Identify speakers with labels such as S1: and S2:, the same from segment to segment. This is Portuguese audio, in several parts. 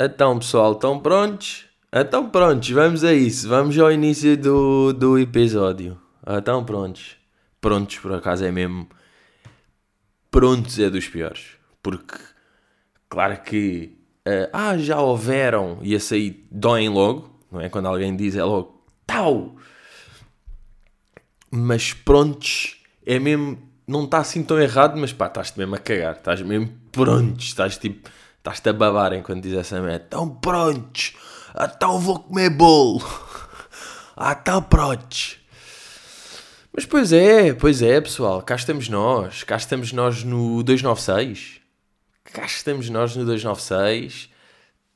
S1: Então, pessoal, estão prontos? Então, prontos, vamos a isso. Vamos ao início do, do episódio. Então, prontos. Prontos, por acaso, é mesmo. Prontos é dos piores. Porque, claro que. Uh, ah, já houveram. E esse aí doem logo. Não é? Quando alguém diz é logo. Tau! Mas prontos é mesmo. Não está assim tão errado, mas pá, estás-te mesmo a cagar. Estás mesmo prontos. Estás tipo Estás-te a babar enquanto diz essa merda. Estão prontos. Então vou comer bolo. Ah, estão prontos. Mas pois é, pois é, pessoal. Cá estamos nós. Cá estamos nós no 296. Cá estamos nós no 296.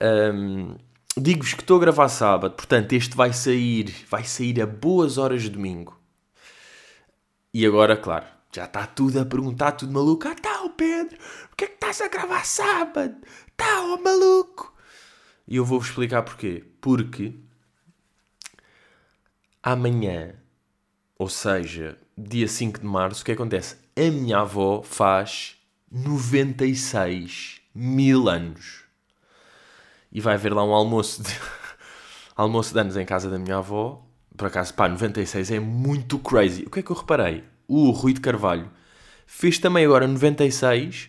S1: Um, Digo-vos que estou a gravar sábado, portanto este vai sair, vai sair a boas horas de domingo. E agora, claro, já está tudo a perguntar, tudo maluco. Ah, tá, o Pedro, porquê é que estás a gravar sábado? Tá, ó maluco! E eu vou-vos explicar porquê. Porque amanhã, ou seja, dia 5 de março, o que acontece? A minha avó faz 96 mil anos. E vai haver lá um almoço de, almoço de anos em casa da minha avó. Por acaso, pá, 96 é muito crazy. O que é que eu reparei? O Rui de Carvalho fez também agora 96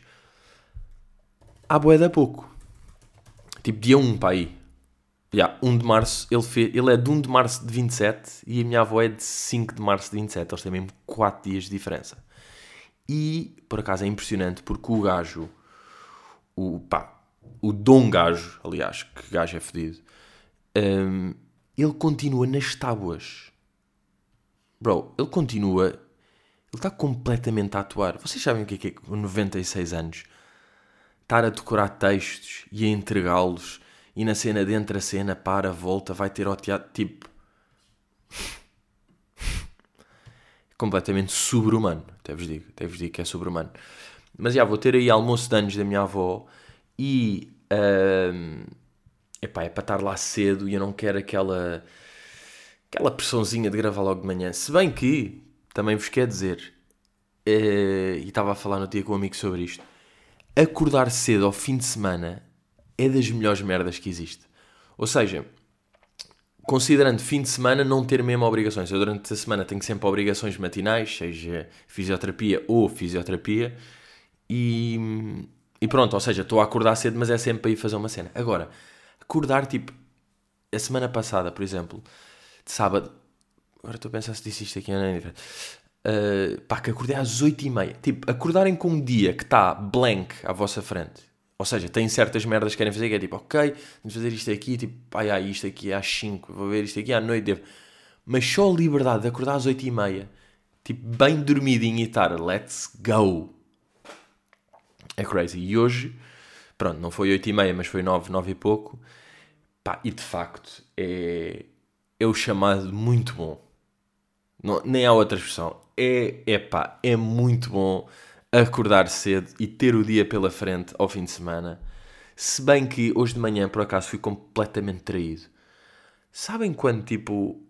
S1: há bué da pouco. Tipo, dia 1 para aí. Yeah, 1 de março, ele, fez, ele é de 1 de março de 27 e a minha avó é de 5 de março de 27. Eles têm mesmo 4 dias de diferença. E, por acaso, é impressionante porque o gajo, o pá, o Dom Gajo, aliás, que gajo é fedido, um, ele continua nas tábuas. Bro, ele continua, ele está completamente a atuar. Vocês sabem o que é que é com 96 anos? estar a decorar textos e a entregá-los e na cena dentro a cena para, volta, vai ter ao teatro, tipo... completamente sobre-humano, até vos digo, até vos digo que é sobre-humano. Mas já, vou ter aí almoço de anos da minha avó e... Uh, epá, é para estar lá cedo e eu não quero aquela... Aquela pressãozinha de gravar logo de manhã. Se bem que, também vos quer dizer, uh, e estava a falar no dia com um amigo sobre isto, acordar cedo ao fim de semana é das melhores merdas que existe. Ou seja, considerando fim de semana não ter mesmo obrigações. Eu durante a semana tenho sempre obrigações matinais, seja fisioterapia ou fisioterapia, e, e pronto, ou seja, estou a acordar cedo, mas é sempre para ir fazer uma cena. Agora, acordar tipo, a semana passada, por exemplo, de sábado, agora estou a pensar se disse isto aqui, não é? Uh, pá, que acordei às 8h30. Tipo, acordarem com um dia que está blank à vossa frente. Ou seja, tem certas merdas que querem fazer que é tipo, ok, vamos fazer isto aqui, tipo, ai, ai, isto aqui às 5, vou ver isto aqui à noite. Devo. Mas só a liberdade de acordar às 8h30, tipo, bem dormidinho e estar, let's go. É crazy. E hoje, pronto, não foi 8h30, mas foi 9, 9 e pouco. Pá, e de facto, é, é o chamado muito bom. Não, nem há outra expressão é, epá, é muito bom acordar cedo e ter o dia pela frente ao fim de semana. Se bem que hoje de manhã, por acaso, fui completamente traído. Sabem quando, tipo,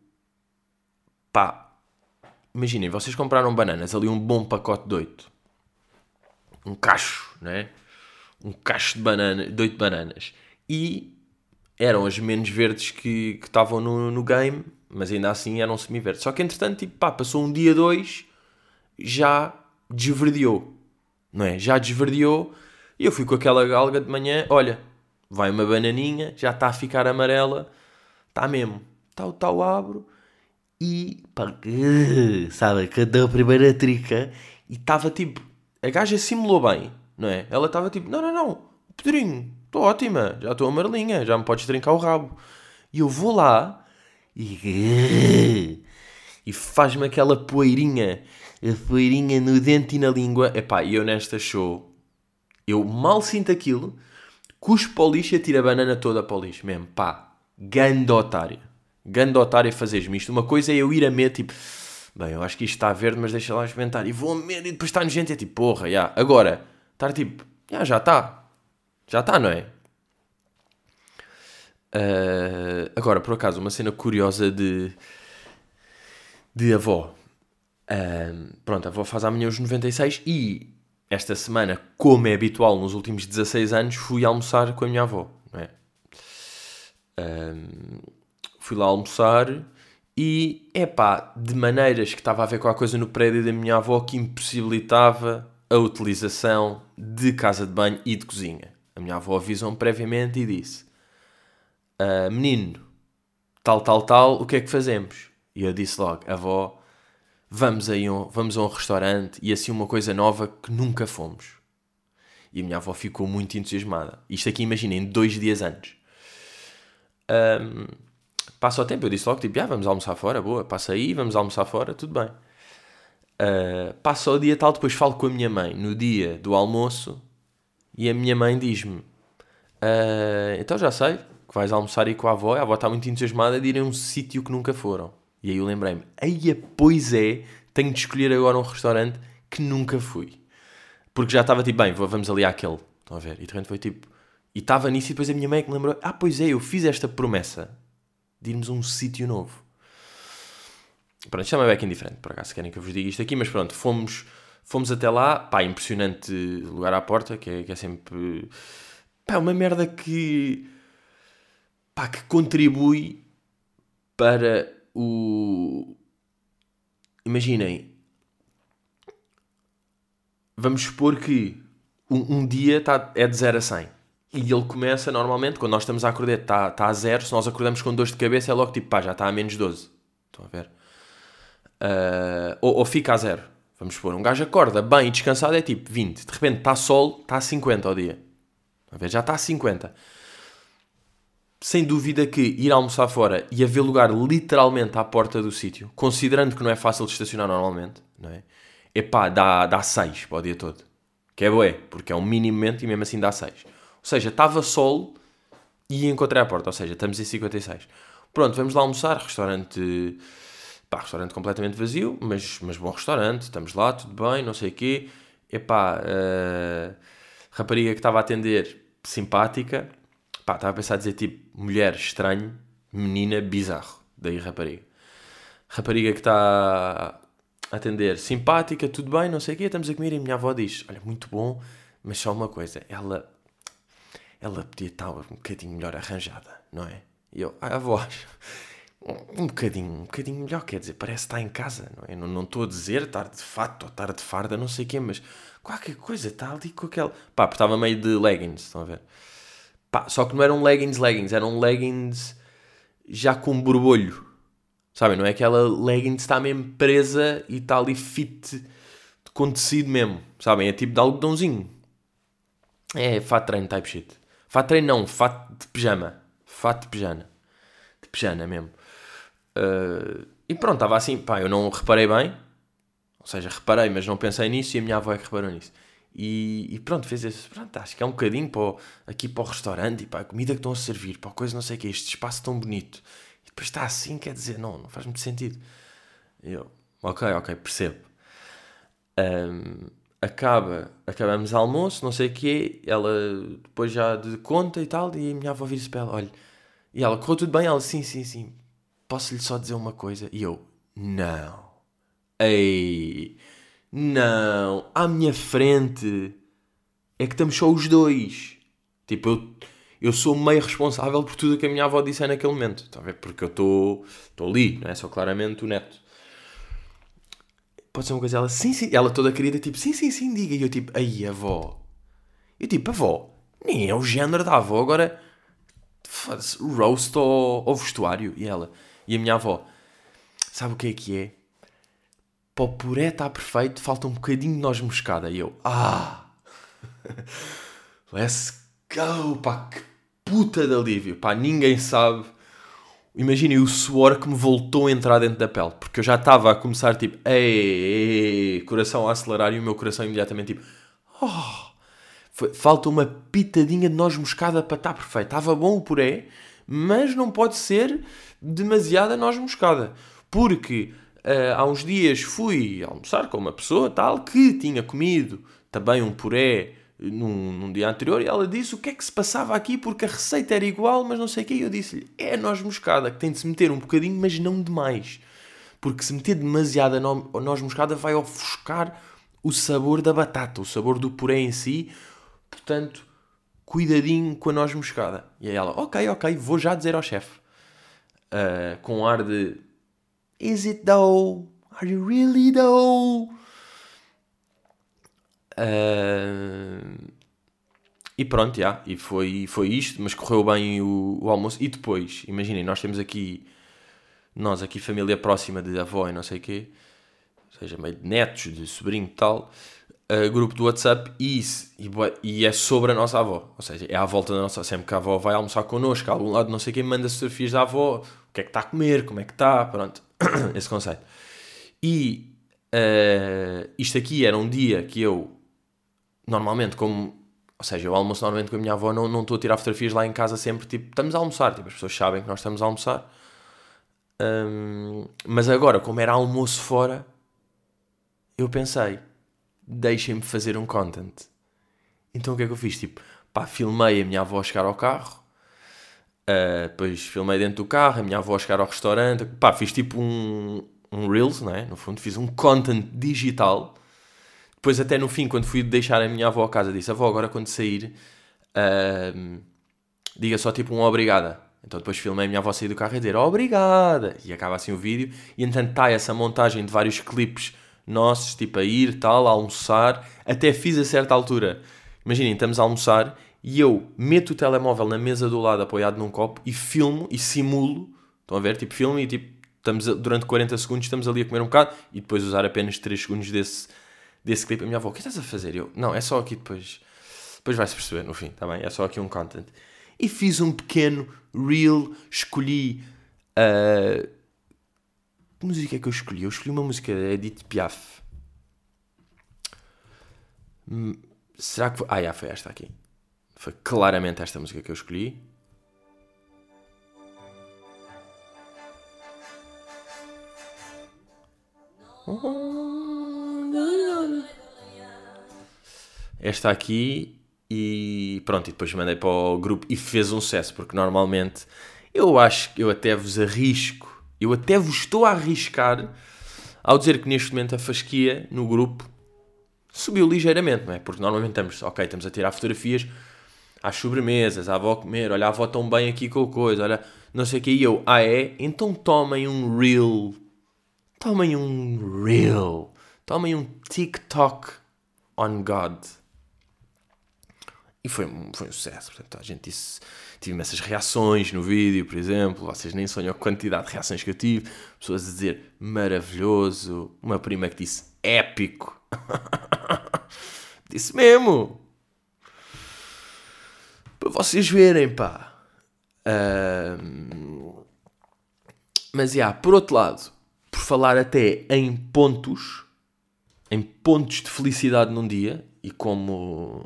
S1: pá, imaginem, vocês compraram bananas, ali um bom pacote de oito. Um cacho, né? Um cacho de banana, de oito bananas. E eram as menos verdes que estavam no, no game mas ainda assim eram semi-verdes. Só que entretanto, tipo, pá, passou um dia, dois, já desverdeou, não é? Já desverdeou e eu fui com aquela galga de manhã, olha, vai uma bananinha, já está a ficar amarela, está mesmo, tal, tal, abro e, pá, sabe, cadê a primeira trica e estava tipo, a gaja simulou bem, não é? Ela estava tipo, não, não, não, Pedrinho, estou ótima, já estou amarelinha, já me podes trincar o rabo. E eu vou lá e, e faz-me aquela poeirinha, a poeirinha no dente e na língua. Epá, e eu nesta show, eu mal sinto aquilo, cuspo para o lixo e tiro a banana toda para o lixo mesmo, pá, ganda otário. Ganda otário fazeres-me isto. Uma coisa é eu ir a medo, tipo, bem, eu acho que isto está verde, mas deixa lá experimentar. E vou a medo e depois está nojento é tipo, porra, já. Agora, estar tipo, já, já está. Já está, não é? Uh, agora, por acaso, uma cena curiosa de, de avó. Uh, pronto, a avó faz amanhã os 96 e esta semana, como é habitual nos últimos 16 anos, fui almoçar com a minha avó. Não é? Um, fui lá almoçar e, epá, de maneiras que estava a ver qualquer coisa no prédio da minha avó que impossibilitava a utilização de casa de banho e de cozinha. A minha avó avisou-me previamente e disse: ah, Menino, tal, tal, tal, o que é que fazemos? E eu disse logo: Avó, vamos, aí um, vamos a um restaurante e assim uma coisa nova que nunca fomos. E a minha avó ficou muito entusiasmada. Isto aqui, imaginem, dois dias antes. Um, passa o tempo, eu disse logo, tipo, ah, vamos almoçar fora, boa, passa aí, vamos almoçar fora, tudo bem. Uh, passa o dia tal, depois falo com a minha mãe no dia do almoço e a minha mãe diz-me: uh, Então já sei que vais almoçar aí com a avó, a avó está muito entusiasmada de ir a um sítio que nunca foram. E aí eu lembrei-me: Eia, pois é, tenho de escolher agora um restaurante que nunca fui. Porque já estava tipo, bem, vamos ali àquele. Estão a ver? E de repente foi tipo. E estava nisso e depois a minha mãe é que me lembrou: Ah, pois é, eu fiz esta promessa de irmos a um sítio novo. Pronto, isto é uma indiferente, por acaso, se querem que eu vos diga isto aqui, mas pronto, fomos, fomos até lá, pá, impressionante lugar à porta, que é, que é sempre, pá, uma merda que, pá, que contribui para o... Imaginem, vamos supor que um, um dia tá, é de 0 a 100 e ele começa normalmente, quando nós estamos a acordar, está tá a zero. Se nós acordamos com dores de cabeça, é logo tipo, pá, já está a menos 12. Estão a ver? Uh, ou, ou, fica a zero. Vamos supor, um gajo acorda bem e descansado, é tipo 20. De repente está sol, está a 50 ao dia. A? Já está a 50. Sem dúvida que ir almoçar fora e haver lugar literalmente à porta do sítio, considerando que não é fácil de estacionar normalmente, não é? Epá, dá, dá 6 para o dia todo. Que é bué, porque é um minimamente e mesmo assim dá 6. Ou seja, estava sol e encontrei a porta. Ou seja, estamos em 56. Pronto, vamos lá almoçar. Restaurante. Pá, restaurante completamente vazio, mas, mas bom restaurante. Estamos lá, tudo bem, não sei o quê. Epá, uh, rapariga que estava a atender, simpática. Pá, estava a pensar a dizer tipo mulher estranho, menina bizarro. Daí rapariga. Rapariga que está a atender, simpática, tudo bem, não sei o quê. Estamos a comer e minha avó diz: Olha, muito bom, mas só uma coisa. Ela ela podia estar um bocadinho melhor arranjada, não é? E eu, a voz, um bocadinho, um bocadinho melhor, quer dizer, parece estar em casa, não é? Não, não estou a dizer estar de fato ou estar de farda, não sei o quê, mas qualquer coisa, está ali com aquele... Pá, porque estava meio de leggings, estão a ver? Pá, só que não eram leggings leggings, eram leggings já com borbulho, sabem? Não é aquela leggings está mesmo presa e está ali fit com tecido mesmo, sabem? É tipo de algodãozinho. É fat train type shit. Fato de treino não, fato de pijama. Fato de pijama. De pijama mesmo. Uh, e pronto, estava assim, pá, eu não reparei bem. Ou seja, reparei, mas não pensei nisso e a minha avó é que reparou nisso. E, e pronto, fez isso. Pronto, acho que é um bocadinho para o, aqui para o restaurante e para a comida que estão a servir, para a coisa não sei o que, este espaço tão bonito. E depois está assim, quer dizer, não, não faz muito sentido. Eu, ok, ok, percebo. Um, acaba, acabamos almoço, não sei o quê, ela depois já de conta e tal, e a minha avó vira-se para ela, olha, e ela, correu tudo bem? Ela, sim, sim, sim, posso-lhe só dizer uma coisa? E eu, não, ei, não, à minha frente, é que estamos só os dois, tipo, eu, eu sou meio responsável por tudo o que a minha avó disse naquele momento, a ver? Porque eu estou ali, não é? Sou claramente o neto pode ser uma coisa. Ela, sim, sim. Ela toda querida, tipo, sim, sim, sim, diga. E eu, tipo, aí, avó. Eu, tipo, avó, nem é o género da avó, agora. Roast ou vestuário. E ela, e a minha avó, sabe o que é que é? Para o puré está perfeito, falta um bocadinho de noz moscada. E eu, ah! Let's go, pá, que puta de alívio. Pá, ninguém sabe imaginem o suor que me voltou a entrar dentro da pele, porque eu já estava a começar tipo, ei, coração a acelerar e o meu coração imediatamente tipo, oh, falta uma pitadinha de noz moscada para estar perfeito. Estava bom o puré, mas não pode ser demasiada noz moscada, porque uh, há uns dias fui almoçar com uma pessoa tal que tinha comido também um puré num, num, dia anterior e ela disse o que é que se passava aqui porque a receita era igual, mas não sei o que. E eu disse-lhe: é noz moscada, que tem de se meter um bocadinho, mas não demais. Porque se meter demasiada noz moscada vai ofuscar o sabor da batata, o sabor do puré em si. Portanto, cuidadinho com a noz moscada. E aí ela, ok, ok, vou já dizer ao chefe. Uh, com um ar de Is it though? Are you really though? Uh, e pronto, já. E foi, foi isto, mas correu bem o, o almoço. E depois, imaginem, nós temos aqui, nós aqui, família próxima de avó e não sei o quê, ou seja, meio de netos, de sobrinho e tal, grupo do WhatsApp e, e, e, é sobre a nossa avó. Ou seja, é à volta da nossa. Sempre que a avó vai almoçar connosco, a algum lado, não sei quem, manda fotografias da avó, o que é que está a comer, como é que está, pronto. Esse conceito. E uh, isto aqui era um dia que eu, normalmente, como. Ou seja, eu almoço normalmente com a minha avó, não, não estou a tirar fotografias lá em casa sempre, tipo, estamos a almoçar, tipo, as pessoas sabem que nós estamos a almoçar. Um, mas agora, como era almoço fora, eu pensei, deixem-me fazer um content. Então o que é que eu fiz? Tipo, pá, filmei a minha avó chegar ao carro, uh, depois filmei dentro do carro, a minha avó chegar ao restaurante, pá, fiz tipo um, um Reels, não é? No fundo, fiz um content digital. Depois, até no fim, quando fui deixar a minha avó a casa, disse: Avó, agora quando sair, uh, diga só tipo um obrigada. Então depois filmei a minha avó sair do carro e dizer obrigada. E acaba assim o vídeo. E entanto está essa montagem de vários clipes nossos, tipo a ir, tal, a almoçar. Até fiz a certa altura. Imaginem, estamos a almoçar e eu meto o telemóvel na mesa do lado apoiado num copo e filmo e simulo. Estão a ver? Tipo, filmo e tipo, estamos a, durante 40 segundos estamos ali a comer um bocado e depois usar apenas 3 segundos desse, desse clipe. A minha avó, o que estás a fazer? Eu, não, é só aqui depois. Depois vai-se perceber no fim, tá bem? É só aqui um content. E fiz um pequeno reel, escolhi. Uh, que música é que eu escolhi? Eu escolhi uma música da Edith Piaf. Hum, será que foi. Ah, já foi esta aqui. Foi claramente esta música que eu escolhi. Esta aqui e pronto, e depois mandei para o grupo e fez um sucesso, porque normalmente eu acho que eu até vos arrisco eu até vos estou a arriscar ao dizer que neste momento a fasquia no grupo subiu ligeiramente, não é? Porque normalmente estamos, ok, estamos a tirar fotografias às sobremesas, à avó comer, olha, a avó tão bem aqui com coisa, olha, não sei o que, e eu, ah é? Então tomem um reel, tomem um reel, tomem um TikTok on God. E foi, foi um sucesso, portanto, a gente disse tive imensas reações no vídeo, por exemplo. Vocês nem sonham a quantidade de reações que eu tive. Pessoas a dizer maravilhoso. Uma prima que disse épico. disse mesmo. Para vocês verem, pá. Uh... Mas, já, yeah, por outro lado, por falar até em pontos, em pontos de felicidade num dia, e como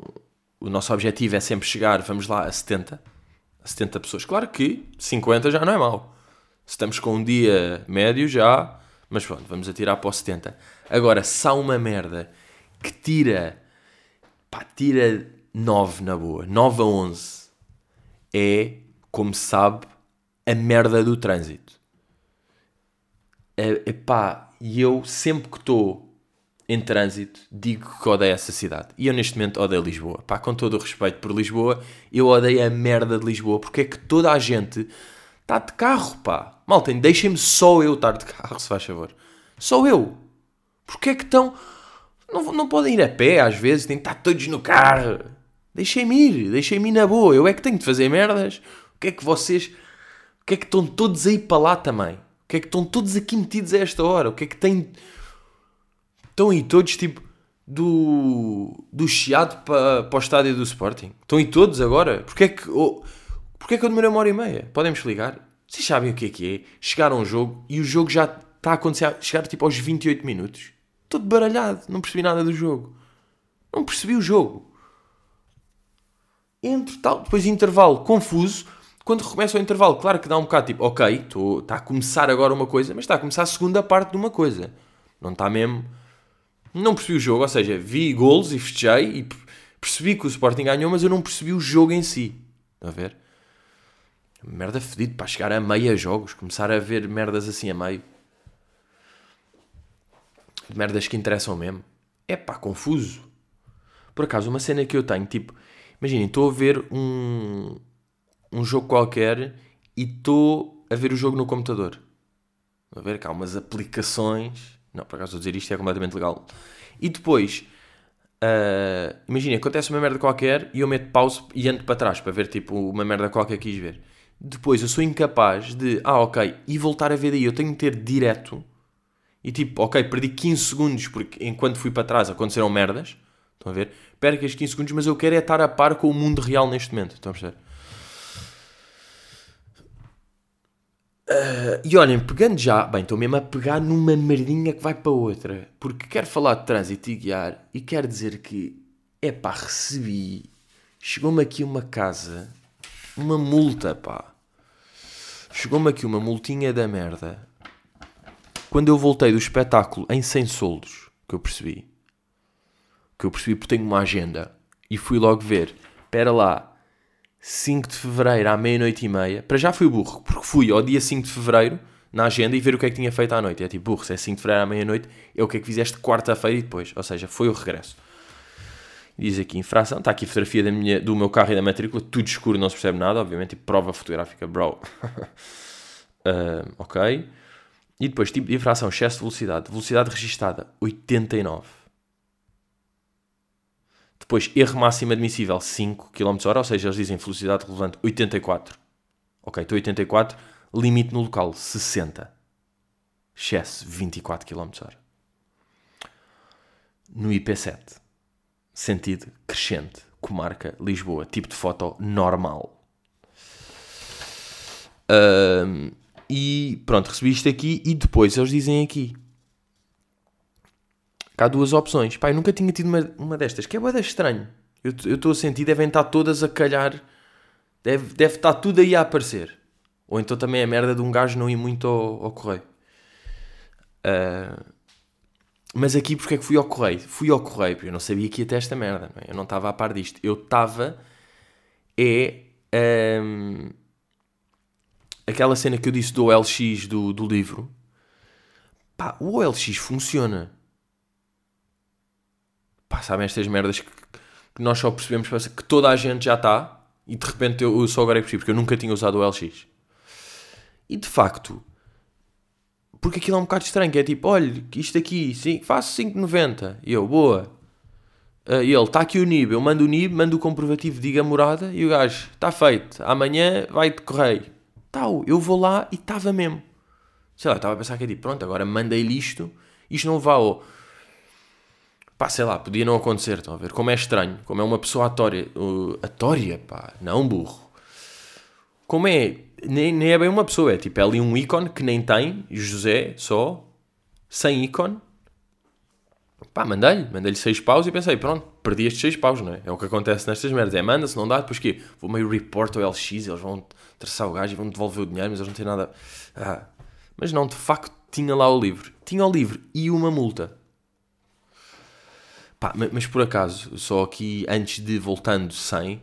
S1: o nosso objetivo é sempre chegar, vamos lá, a 70, 70 pessoas. Claro que 50 já não é mau. Estamos com um dia médio já, mas pronto, vamos atirar para o 70. Agora, se há uma merda que tira, pá, tira 9 na boa, 9 a 11, é, como se sabe, a merda do trânsito. É, pá, e eu sempre que estou em trânsito, digo que odeio essa cidade. E eu neste momento odeio Lisboa. Pá, com todo o respeito por Lisboa, eu odeio a merda de Lisboa, porque é que toda a gente está de carro, pá. Malta, deixem-me só eu estar de carro, se faz favor. Só eu. Porque é que estão... Não, não podem ir a pé, às vezes, têm que estar todos no carro. Deixem-me ir, deixem-me ir na boa. Eu é que tenho de fazer merdas. O que é que vocês... O que é que estão todos aí para lá também? O que é que estão todos aqui metidos a esta hora? O que é que têm Estão aí todos tipo do, do Chiado para, para o estádio do Sporting. Estão aí todos agora. Porquê é que, oh, porquê é que eu demorei uma hora e meia? Podem-me explicar? Vocês sabem o que é que é? Chegar a um jogo e o jogo já está a acontecer, chegar tipo aos 28 minutos. Todo baralhado, não percebi nada do jogo. Não percebi o jogo. Entre tal, depois intervalo confuso. Quando recomeça o intervalo, claro que dá um bocado tipo, ok, está a começar agora uma coisa, mas está a começar a segunda parte de uma coisa. Não está mesmo não percebi o jogo, ou seja, vi golos e festejei e percebi que o Sporting ganhou, mas eu não percebi o jogo em si. Está a ver? Merda fedido para chegar a meia jogos, começar a ver merdas assim a meio. Merdas que interessam mesmo. É pá, confuso. Por acaso, uma cena que eu tenho, tipo, Imaginem, estou a ver um, um jogo qualquer e estou a ver o jogo no computador. A ver que há umas aplicações. Não, por acaso vou dizer isto é completamente legal. E depois, uh, imagina, acontece uma merda qualquer e eu meto pause e ando para trás para ver tipo uma merda qualquer que quis ver. Depois eu sou incapaz de, ah, ok, e voltar a ver daí. Eu tenho que ter direto e tipo, ok, perdi 15 segundos porque enquanto fui para trás aconteceram merdas. Estão a ver? Perco estes 15 segundos, mas eu quero é estar a par com o mundo real neste momento. Estão a perceber? Uh, e olhem, pegando já, bem, estou mesmo a pegar numa merdinha que vai para outra, porque quero falar de trânsito e guiar e quero dizer que, é pá, recebi, chegou-me aqui uma casa, uma multa, pá, chegou-me aqui uma multinha da merda, quando eu voltei do espetáculo em 100 soldos, que eu percebi, que eu percebi porque tenho uma agenda, e fui logo ver, espera lá, 5 de Fevereiro à meia-noite e meia. Para já fui burro, porque fui ao dia 5 de Fevereiro na agenda e ver o que é que tinha feito à noite. É tipo, burro, se é 5 de Fevereiro à meia-noite, é o que é que fizeste quarta-feira e depois. Ou seja, foi o regresso. Diz aqui infração, está aqui a fotografia da minha, do meu carro e da matrícula, tudo escuro, não se percebe nada, obviamente, e prova fotográfica, bro. uh, ok. E depois, tipo de infração, excesso de velocidade. Velocidade registada, 89. Depois, erro máximo admissível 5 km h ou seja, eles dizem velocidade relevante 84. Ok, estou 84. Limite no local 60. Excesso 24 km h No IP7, sentido crescente, comarca Lisboa, tipo de foto normal. Um, e pronto, recebi isto aqui e depois eles dizem aqui Cá há duas opções. Pá, eu nunca tinha tido uma, uma destas, que é boeda estranho. Eu estou a sentir, devem estar todas a calhar. Deve, deve estar tudo aí a aparecer. Ou então também é merda de um gajo não ir muito ao, ao correio. Uh, mas aqui porque é que fui ao correio? Fui ao correio, porque eu não sabia que ia ter esta merda. Não é? Eu não estava a par disto. Eu estava. É. Um, aquela cena que eu disse do OLX do, do livro. Pá, o OLX funciona pá, sabem estas merdas que, que nós só percebemos que toda a gente já está e de repente eu, eu só agora é percebi porque eu nunca tinha usado o LX. E de facto, porque aquilo é um bocado estranho, que é tipo, olha, isto aqui, sim, faço 5,90. E eu, boa. Uh, e ele, está aqui o NIB, eu mando o NIB, mando o comprovativo, diga a morada, e o gajo, está feito, amanhã vai de correio. Tal, eu vou lá e estava mesmo. Sei lá, estava a pensar que é tipo, pronto, agora mandei-lhe isto, isto não vai ao pá, sei lá, podia não acontecer, estão a ver? Como é estranho, como é uma pessoa atória, uh, atória, pá, não burro. Como é, nem, nem é bem uma pessoa, é tipo, é ali um ícone que nem tem, José, só, sem ícone. Pá, mandei-lhe, mandei-lhe 6 paus e pensei, pronto, perdi estes 6 paus, não é? É o que acontece nestas merdas, é manda, se não dá, depois que vou meio report ao LX, eles vão traçar o gajo e vão devolver o dinheiro, mas eles não têm nada. Ah. Mas não, de facto, tinha lá o livro. Tinha o livro e uma multa. Pá, mas por acaso, só aqui antes de voltando sem,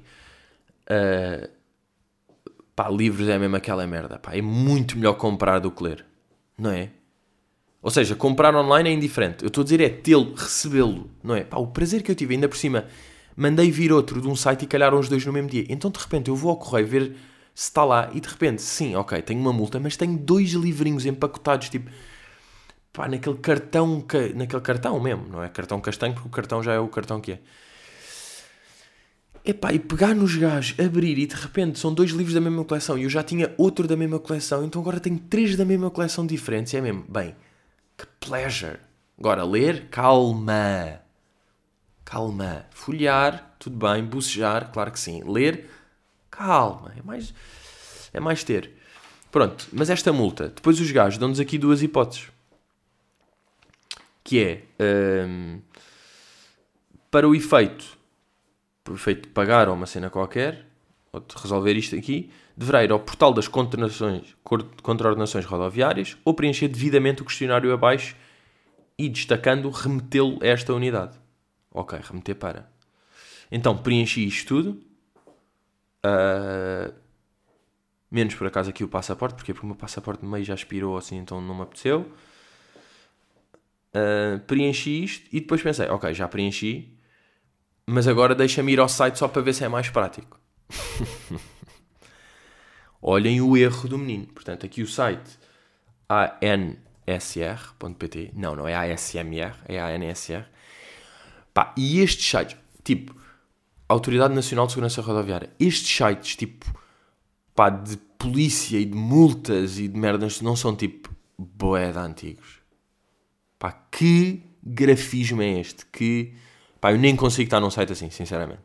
S1: uh, pá, livros é mesmo aquela merda. Pá, é muito melhor comprar do que ler, não é? Ou seja, comprar online é indiferente. Eu estou a dizer é tê-lo, recebê-lo, não é? Pá, o prazer que eu tive, ainda por cima, mandei vir outro de um site e calharam os dois no mesmo dia. Então de repente eu vou ao correio ver se está lá e de repente, sim, ok, tenho uma multa, mas tenho dois livrinhos empacotados, tipo pá, naquele cartão, naquele cartão mesmo, não é cartão castanho, porque o cartão já é o cartão que é. Epá, e pegar nos gajos, abrir e de repente são dois livros da mesma coleção e eu já tinha outro da mesma coleção, então agora tenho três da mesma coleção diferentes. E é mesmo, bem, que pleasure. Agora, ler, calma. Calma. Folhear, tudo bem. Bocejar, claro que sim. Ler, calma. É mais, é mais ter. Pronto, mas esta multa, depois os gajos dão-nos aqui duas hipóteses que é um, para o efeito, para o efeito de pagar ou uma cena qualquer, ou de resolver isto aqui, deverá ir ao portal das contraordenações rodoviárias ou preencher devidamente o questionário abaixo e destacando remetê-lo a esta unidade. Ok, remeter para. Então preenchi isto tudo. Uh, menos por acaso aqui o passaporte, porque, porque o meu passaporte meio já expirou assim, então não me apeteceu. Uh, preenchi isto e depois pensei, ok, já preenchi, mas agora deixa-me ir ao site só para ver se é mais prático. Olhem o erro do menino. Portanto, aqui o site ansr.pt. Não, não é ASMR, é ANSR. Pá, e estes sites, tipo, Autoridade Nacional de Segurança Rodoviária, estes sites, tipo, pá, de polícia e de multas e de merdas, não são tipo boeda antigos. Pá, que grafismo é este? Que, pá, eu nem consigo estar num site assim, sinceramente.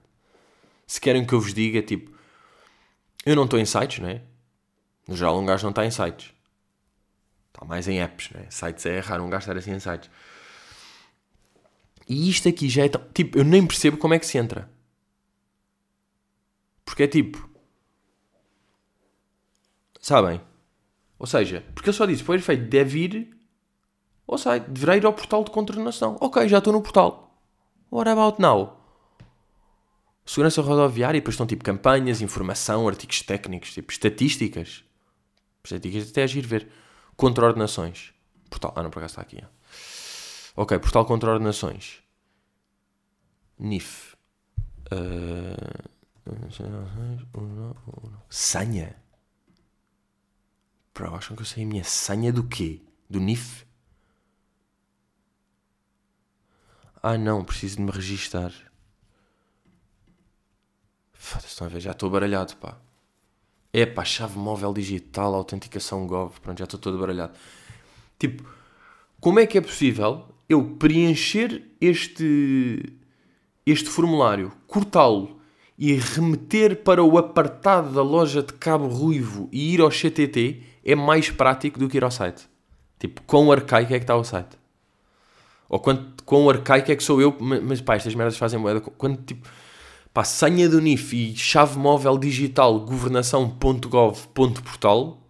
S1: Se querem que eu vos diga, tipo, eu não estou em sites, não é? No geral, um gajo não está em sites. Está mais em apps, não é? Sites é raro um gajo estar assim em sites. E isto aqui já é tão... Tipo, eu nem percebo como é que se entra. Porque é tipo... Sabem? Ou seja, porque eu só disse, por efeito, deve ir ao site, deverá ir ao portal de contornação. Ok, já estou no portal. What about now? Segurança rodoviária, e depois estão tipo campanhas, informação, artigos técnicos, tipo estatísticas. Estatísticas até agir ver. Contraordenações. Portal. Ah, não, por acaso está aqui. Ok, portal contraordenações. NIF. Uh... Senha. Bro, acham que eu sei a minha senha do quê? Do NIF? Ah não, preciso de me registar. Foda-se, estão a ver? Já estou baralhado, pá. É pá, chave móvel digital, autenticação Gov. Pronto, já estou todo baralhado. Tipo, como é que é possível eu preencher este, este formulário, cortá-lo e remeter para o apartado da loja de Cabo Ruivo e ir ao CTT é mais prático do que ir ao site. Tipo, quão arcaico é que está o site? Ou quanto, quão arcaico é que sou eu? Mas pá, estas merdas fazem moeda. Quando tipo, pá, senha do NIF e chave móvel digital governação.gov.portal,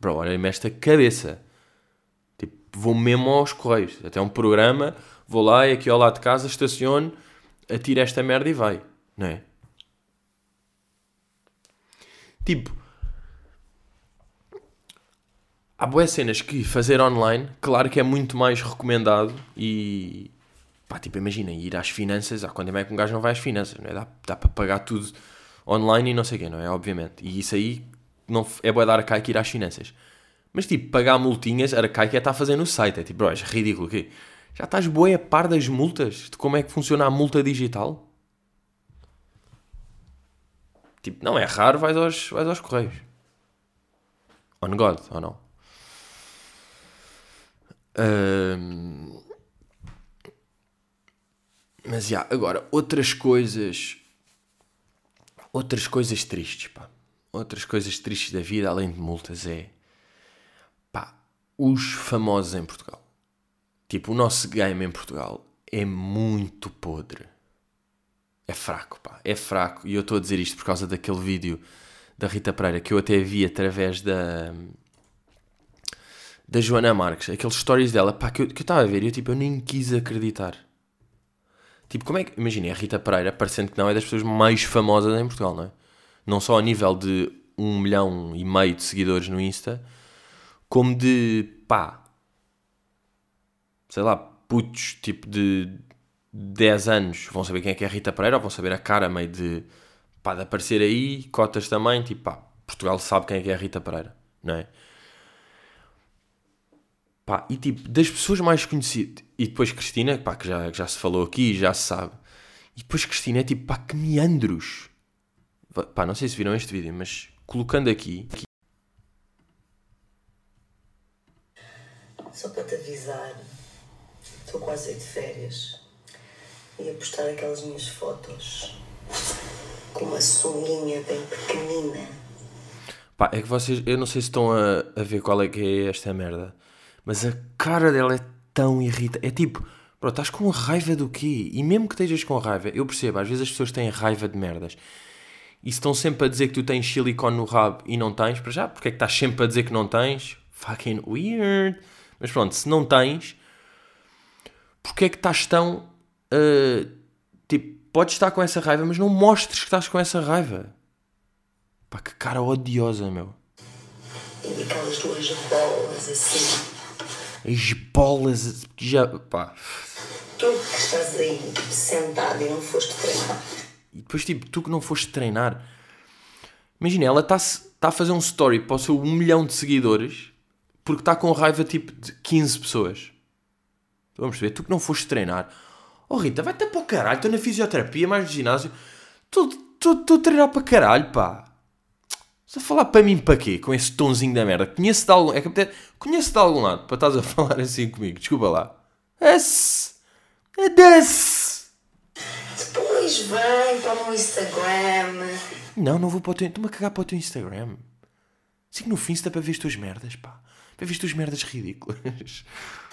S1: bro, olha-me esta cabeça. Tipo, vou mesmo aos correios. Até um programa, vou lá e aqui ao lado de casa estaciono, atiro esta merda e vai. Não é? Tipo, há boas cenas que fazer online, claro que é muito mais recomendado e pá, tipo, imagina, ir às finanças, há quando é que um gajo não vai às finanças, não é? Dá, dá para pagar tudo online e não sei o quê, não é? Obviamente. E isso aí não, é boa dar arcaico ir às finanças. Mas tipo, pagar multinhas, arcaico é estar fazer no site, é tipo, bro, é ridículo, quê? Já estás boa a par das multas? De como é que funciona a multa digital? Tipo, não é raro, vais aos, vais aos correios. On God, ou não? Mas já, agora, outras coisas. Outras coisas tristes, pá. Outras coisas tristes da vida, além de multas, é. pá, os famosos em Portugal. Tipo, o nosso game em Portugal é muito podre. É fraco, pá. É fraco. E eu estou a dizer isto por causa daquele vídeo da Rita Pereira que eu até vi através da da Joana Marques, aqueles stories dela, pá, que eu estava a ver e eu, tipo, eu nem quis acreditar. Tipo, como é que. Imaginem, a Rita Pereira, parecendo que não, é das pessoas mais famosas em Portugal, não é? Não só a nível de um milhão e meio de seguidores no Insta, como de. pá. sei lá, putos, tipo de 10 anos, vão saber quem é que é a Rita Pereira, ou vão saber a cara meio de. pá, de aparecer aí, cotas também, tipo, pá, Portugal sabe quem é que é a Rita Pereira, não é? Pá, e tipo, das pessoas mais conhecidas. E depois Cristina, pá, que já, que já se falou aqui, já se sabe. E depois Cristina é tipo, pá, que meandros. Pá, não sei se viram este vídeo, mas colocando aqui. aqui.
S2: Só para te avisar, estou quase aí de férias. Ia postar aquelas minhas fotos com uma sunguinha bem pequenina.
S1: Pá, é que vocês, eu não sei se estão a, a ver qual é que é esta merda. Mas a cara dela é tão irritante. É tipo, bro, estás com raiva do quê? E mesmo que estejas com raiva, eu percebo, às vezes as pessoas têm raiva de merdas. E se estão sempre a dizer que tu tens silicone no rabo e não tens, para já, porque é que estás sempre a dizer que não tens? Fucking weird. Mas pronto, se não tens, porque é que estás tão. Uh, tipo, podes estar com essa raiva, mas não mostres que estás com essa raiva. Pá, que cara odiosa, meu.
S2: Aquelas duas bolas assim
S1: as bolas. Já. pá.
S2: Tu que estás aí sentado e não foste treinar.
S1: E depois, tipo, tu que não foste treinar. Imagina, ela está tá a fazer um story para o seu um milhão de seguidores porque está com raiva, tipo, de 15 pessoas. Vamos ver, tu que não foste treinar. Oh Rita, vai-te para o caralho, estou na fisioterapia, mais no ginásio. Estou a treinar para caralho, pá. Estás a falar para mim para quê? Com esse tonzinho da merda. Conheço de algum, é que até, conheço de algum lado para estás a falar assim comigo. Desculpa lá. Esse. É desse.
S2: Depois vem para o meu Instagram.
S1: Não, não vou para o teu. Estou-me a cagar para o teu Instagram. Que no fim está para ver as tuas merdas, pá. Para ver as tuas merdas ridículas.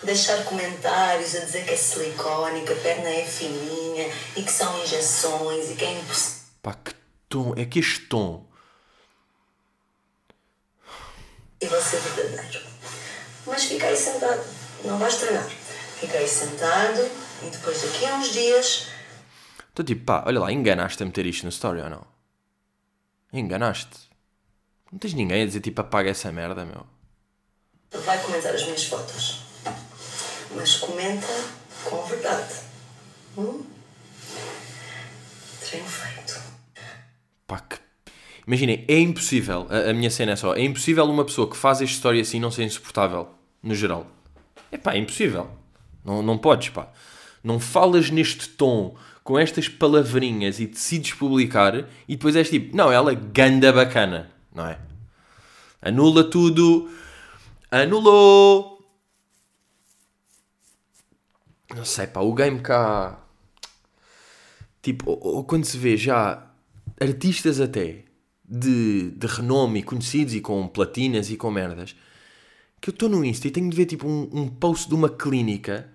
S2: Deixar comentários a dizer que é silicone, que a perna é fininha e que são injeções e que é impossível.
S1: Pá, que tom. É que este tom.
S2: E você é verdadeiro. Mas fica aí sentado. Não vais treinar. Fica aí sentado e depois daqui a uns dias.
S1: Estou tipo, pá, olha lá, enganaste a meter isto no story ou não? Enganaste. Não tens ninguém a dizer tipo, apaga essa merda, meu.
S2: Vai comentar as minhas fotos. Mas comenta com verdade. Hum? Treino feito.
S1: Pá, que... Imaginem, é impossível, a, a, minha cena é só, é impossível uma pessoa que faz esta história assim não ser insuportável, no geral. É pá, é impossível. Não, não podes, pá. Não falas neste tom, com estas palavrinhas e decides publicar e depois és tipo, não, ela é ganda bacana, não é? Anula tudo. Anulou! Não sei, pá, o game cá. Tipo, ou, ou quando se vê já artistas até de, de renome e conhecidos e com platinas e com merdas, que eu estou no Insta e tenho de ver tipo um, um post de uma clínica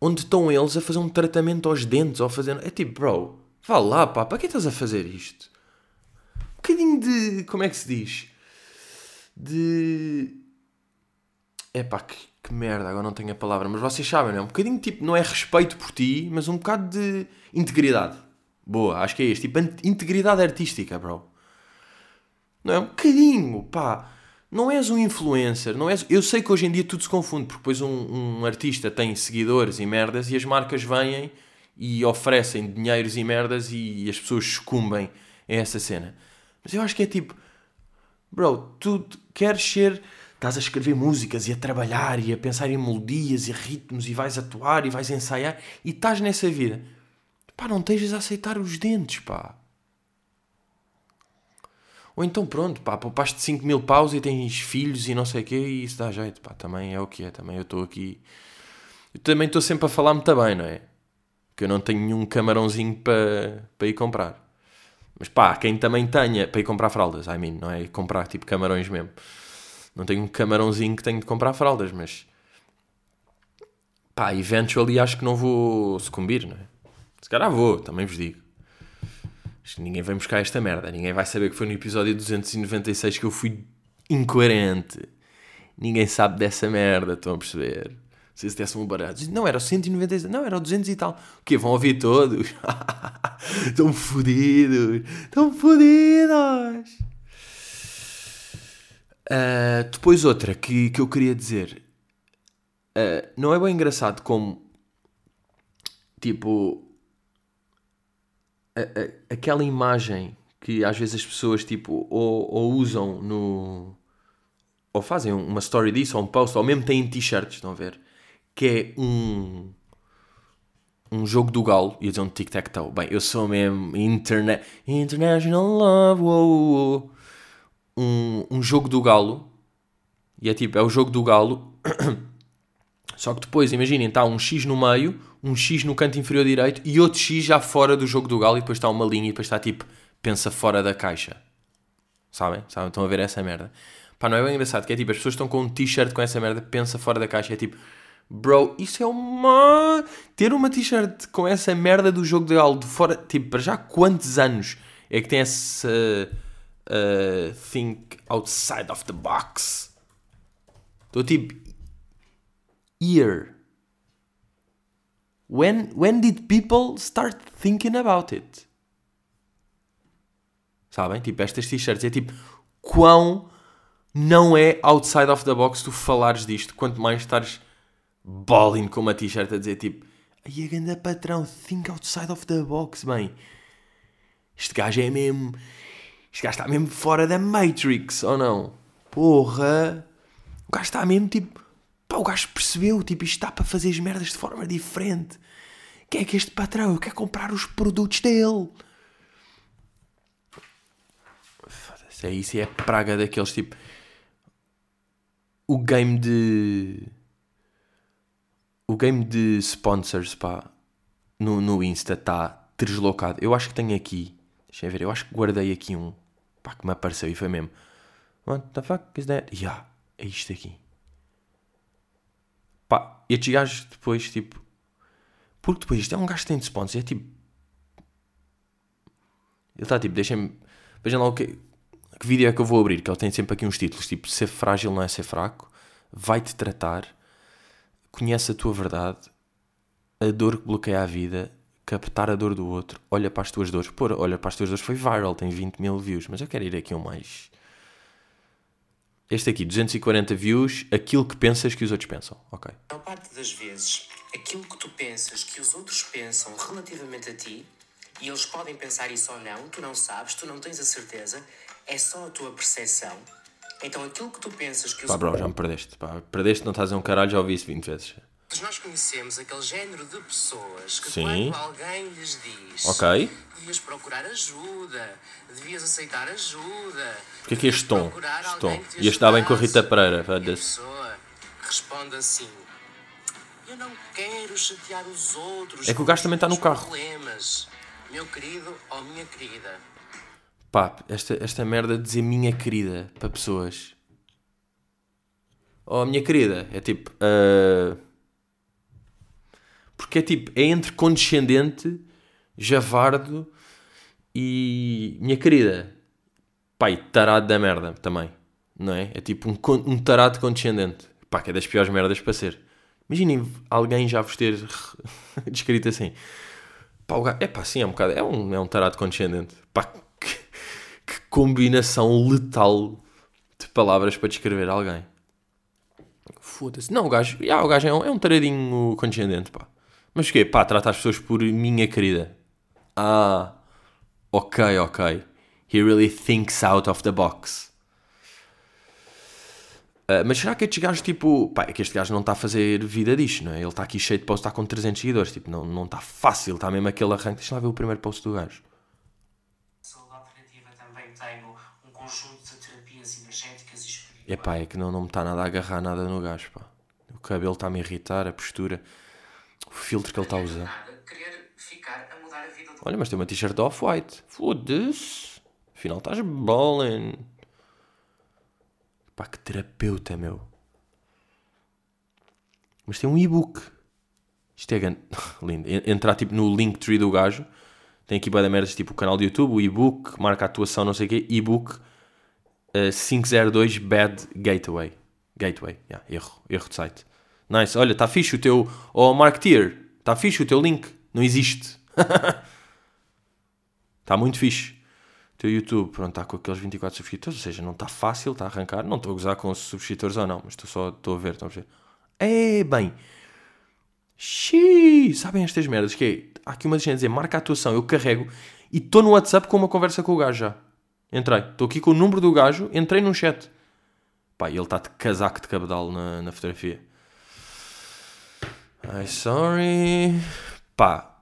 S1: onde estão eles a fazer um tratamento aos dentes ou fazendo. É tipo, bro, vá lá, pá, para que estás a fazer isto? Um bocadinho de. Como é que se diz? De. É pá, que, que merda, agora não tenho a palavra, mas vocês sabem, não é? Um bocadinho tipo, não é respeito por ti, mas um bocado de integridade. Boa, acho que é este. Tipo, integridade artística, bro. Não é? Um bocadinho, pá. Não és um influencer, não és... Eu sei que hoje em dia tudo se confunde, porque depois um, um artista tem seguidores e merdas e as marcas vêm e oferecem dinheiros e merdas e as pessoas sucumbem a essa cena. Mas eu acho que é tipo, bro, tu queres ser. Estás a escrever músicas e a trabalhar e a pensar em melodias e ritmos e vais atuar e vais ensaiar e estás nessa vida. Pá, não estejas a aceitar os dentes, pá. Ou então pronto, pá, poupaste 5 mil paus e tens filhos e não sei o quê e isso dá jeito, pá, também é o que é, também eu estou aqui... Eu também estou sempre a falar muito bem, não é? Que eu não tenho nenhum camarãozinho para, para ir comprar. Mas pá, quem também tenha para ir comprar fraldas, I mean, não é? Comprar tipo camarões mesmo. Não tenho um camarãozinho que tenho de comprar fraldas, mas pá, eventually acho que não vou sucumbir, não é? Se calhar vou, também vos digo. Ninguém vai buscar esta merda. Ninguém vai saber que foi no episódio 296 que eu fui incoerente. Ninguém sabe dessa merda, estão a perceber? Se se desse um barato. Não, era o 196. Não, era o 200 e tal. O quê? Vão ouvir todos? Estão fodidos. Estão fodidos. Uh, depois outra que, que eu queria dizer. Uh, não é bem engraçado como... Tipo a, aquela imagem que às vezes as pessoas tipo ou, ou, usam no ou fazem uma story disso ou um post ou mesmo têm t-shirts estão a ver? Que é um um jogo do galo ia dizer um tic-tac-toe. Bem eu sou mesmo internet international love wow, um, um jogo do galo e é tipo é o jogo do galo só que depois imaginem está um X no meio um X no canto inferior direito e outro X já fora do jogo do Galo e depois está uma linha e depois está tipo, pensa fora da caixa. Sabem? Sabem? Estão a ver essa merda. Pá, não é bem engraçado, que é tipo, as pessoas estão com um t-shirt com essa merda, pensa fora da caixa, é tipo, bro, isso é uma... Ter uma t-shirt com essa merda do jogo de Galo de fora, tipo, para já quantos anos é que tem essa... Uh, think outside of the box. Estou tipo... Year. When, when did people start thinking about it? Sabem? Tipo, estas t-shirts é tipo, quão não é outside of the box tu falares disto, quanto mais estares balling com uma t-shirt a dizer tipo, Aí a ganda patrão, think outside of the box, bem. Este gajo é mesmo. Este gajo está mesmo fora da Matrix, ou não? Porra! O gajo está mesmo tipo. Pá, o gajo percebeu, tipo, isto está para fazer as merdas de forma diferente. Quem é que é este patrão? Eu quero comprar os produtos dele. Foda-se, é isso, é a praga daqueles tipo. O game de. O game de sponsors, pá, no, no Insta está deslocado. Eu acho que tenho aqui. Deixa eu ver, eu acho que guardei aqui um. Pá, que me apareceu e foi mesmo. What the fuck is that? Yeah, é isto aqui. Pá, estes gajos depois, tipo. Porque depois isto é um gajo que tem de sponsors. É tipo. Ele está tipo, deixem-me. Vejam lá o que. Que vídeo é que eu vou abrir? Que ele tem sempre aqui uns títulos tipo Ser frágil não é ser fraco. Vai-te tratar. Conhece a tua verdade. A dor que bloqueia a vida. Captar a dor do outro. Olha para as tuas dores. Pô, olha para as tuas dores foi viral. Tem 20 mil views. Mas eu quero ir aqui um mais. Este aqui, 240 views. Aquilo que pensas que os outros pensam. Ok.
S3: A maior parte das vezes, aquilo que tu pensas que os outros pensam relativamente a ti, e eles podem pensar isso ou não, tu não sabes, tu não tens a certeza, é só a tua percepção. Então aquilo que tu pensas que os
S1: Pá, bro, já me perdeste. Pá, perdeste, não estás a um caralho, já ouvi isso 20 vezes.
S3: Nós conhecemos, aquele género de pessoas que
S1: Sim.
S3: quando alguém lhes diz
S1: Ok.
S3: devias procurar ajuda, devias aceitar ajuda.
S1: Porquê que este tom?
S3: procurar
S1: Este tom.
S3: que te
S1: Ia estar bem com a. Rita Pereira.
S3: E a pessoa responde assim: Eu não quero chatear os outros.
S1: É que o gajo também está no carro.
S3: Problemas. Meu querido ou minha querida.
S1: Pá, esta, esta merda de dizer minha querida para pessoas. Oh, minha querida. É tipo. ah, Porque é tipo. É entre condescendente, javardo e. Minha querida. E tarado da merda também. Não é? É tipo um, um tarado condescendente. Pá, que é das piores merdas para ser. Imaginem alguém já vos ter descrito assim. Pá, o gajo, é pá, sim, é um bocado. É um, é um tarado condescendente. Pá, que, que combinação letal de palavras para descrever alguém. Foda-se. Não, o gajo, yeah, o gajo é um, é um taradinho condescendente, pá. Mas o quê? Pá, trata as pessoas por minha querida. Ah, ok, ok. He really thinks out of the box. Ah, mas será que estes gajos, tipo, pá, é que este gajo não está a fazer vida disto, não é? Ele está aqui cheio de posts, está com 300 seguidores, tipo, não não está fácil, está mesmo aquele arranque. Deixa lá ver o primeiro post do gajo.
S3: Saúde alternativa também tenho um conjunto de terapias energéticas e espirituais.
S1: É pá, é que não, não me está nada a agarrar nada no gajo, pá. O cabelo está-me a irritar, a postura, filtro que ele está a usar. Olha, mas tem uma t-shirt off-white. Foda-se. Afinal estás ballin'. Pá, que terapeuta, meu. Mas tem um e-book. Isto é gan- lindo. En- Entrar tipo no Linktree do gajo. Tem aqui da merdas tipo o canal do YouTube, o e-book, marca a atuação, não sei o quê. E-book eh, 502 Bad Gateway. Gateway, yeah, erro, erro de site. Nice, olha, está fixe o teu. Oh, Marketeer, está fixe o teu link. Não existe. Está muito fixe. O teu YouTube, pronto, está com aqueles 24 subscritores, ou seja, não está fácil, está a arrancar. Não estou a gozar com os subscritores ou não, mas estou só a ver, estou a ver. É bem. Xiii, sabem estas merdas que é? Há aqui uma cena a dizer, marca a atuação, eu carrego e estou no WhatsApp com uma conversa com o gajo já. Entrei, estou aqui com o número do gajo, entrei num chat. Pá, ele está de casaco de cabedal na, na fotografia. Ai, sorry. Pá,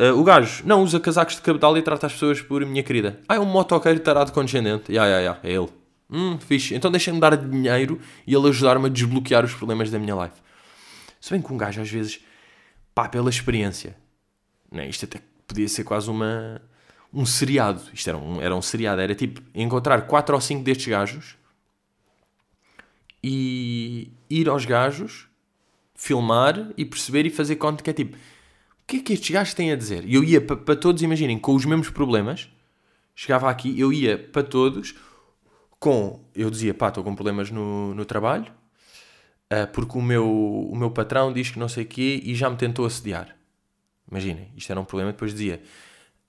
S1: Uh, o gajo não usa casacos de cabedal e trata as pessoas por minha querida. Ah, é um motoqueiro tarado condescendente. Ya, ya, ya, é ele. Hum, fixe. Então deixa-me dar dinheiro e ele ajudar-me a desbloquear os problemas da minha life. Se bem que um gajo às vezes, pá, pela experiência, né? isto até podia ser quase uma, um seriado. Isto era um, era um seriado. Era tipo encontrar quatro ou cinco destes gajos e ir aos gajos, filmar e perceber e fazer conta que é tipo o que é que estes gajos têm a dizer? E eu ia para pa todos, imaginem, com os mesmos problemas, chegava aqui, eu ia para todos com, eu dizia, pá, estou com problemas no, no trabalho, ah, porque o meu, o meu patrão diz que não sei o quê e já me tentou assediar. Imaginem, isto era um problema, depois dizia.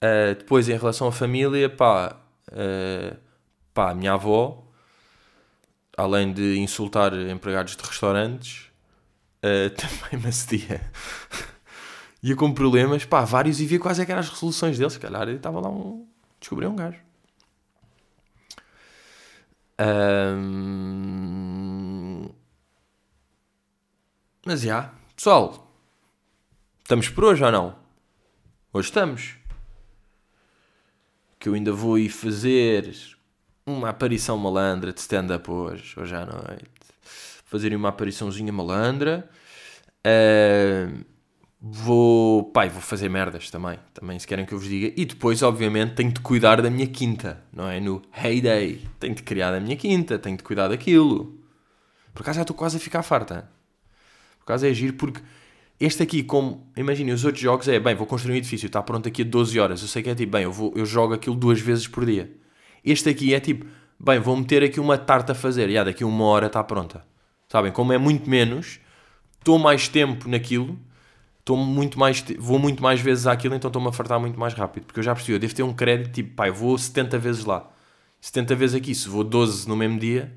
S1: ah, depois, em relação à família, pá, ah, pá, a minha avó, além de insultar empregados de restaurantes, ah, também me assedia. ia com problemas, pá, vários e via quais é que eram as resoluções deles. Se calhar estava lá um. Descobri um gajo. Ahm, Mas já, pessoal, estamos por hoje ou não? Hoje estamos. Que eu ainda vou ir fazer uma aparição malandra de stand-up hoje, hoje à noite. Fazer uma apariçãozinha malandra. Ahm, vou, pai, vou fazer merdas também, também se querem que eu vos diga. E depois, obviamente, tenho de cuidar da minha quinta, não é? No heyday. Tenho de criar a minha quinta, tenho de cuidar daquilo. Por acaso já estou quase a ficar farta. Por acaso é agir porque este aqui, como, imaginem, os outros jogos é, bem, vou construir um edifício, está pronto aqui a 12 horas. Eu sei que é tipo, bem, eu, vou, eu jogo aquilo duas vezes por dia. Este aqui é tipo, bem, vou meter aqui uma tarta a fazer, e ah, daqui a uma hora está pronta. Sabem, como é muito menos, estou mais tempo naquilo, estou muito mais, vou muito mais vezes àquilo, então estou-me a fartar muito mais rápido. Porque eu já percebi, eu devo ter um crédito, tipo, eu vou 70 vezes lá. 70 vezes aqui, se vou 12 no mesmo dia,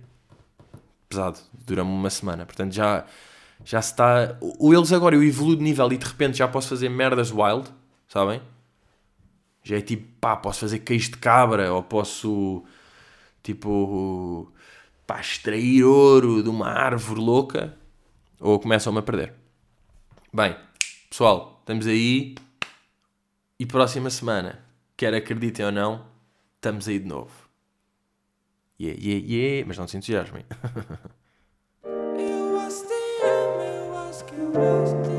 S1: pesado, dura-me uma semana. Portanto, já, já se está. O eles agora eu evoluo de nível e de repente já posso fazer merdas wild, sabem? Já é tipo, pá, posso fazer queijo de cabra ou posso, tipo, pá, extrair ouro de uma árvore louca ou começam-me a perder. Bem, pessoal, estamos aí e próxima semana, quer acreditem ou não, estamos aí de novo. Yeah, yeah, yeah, mas não se entusiasmem.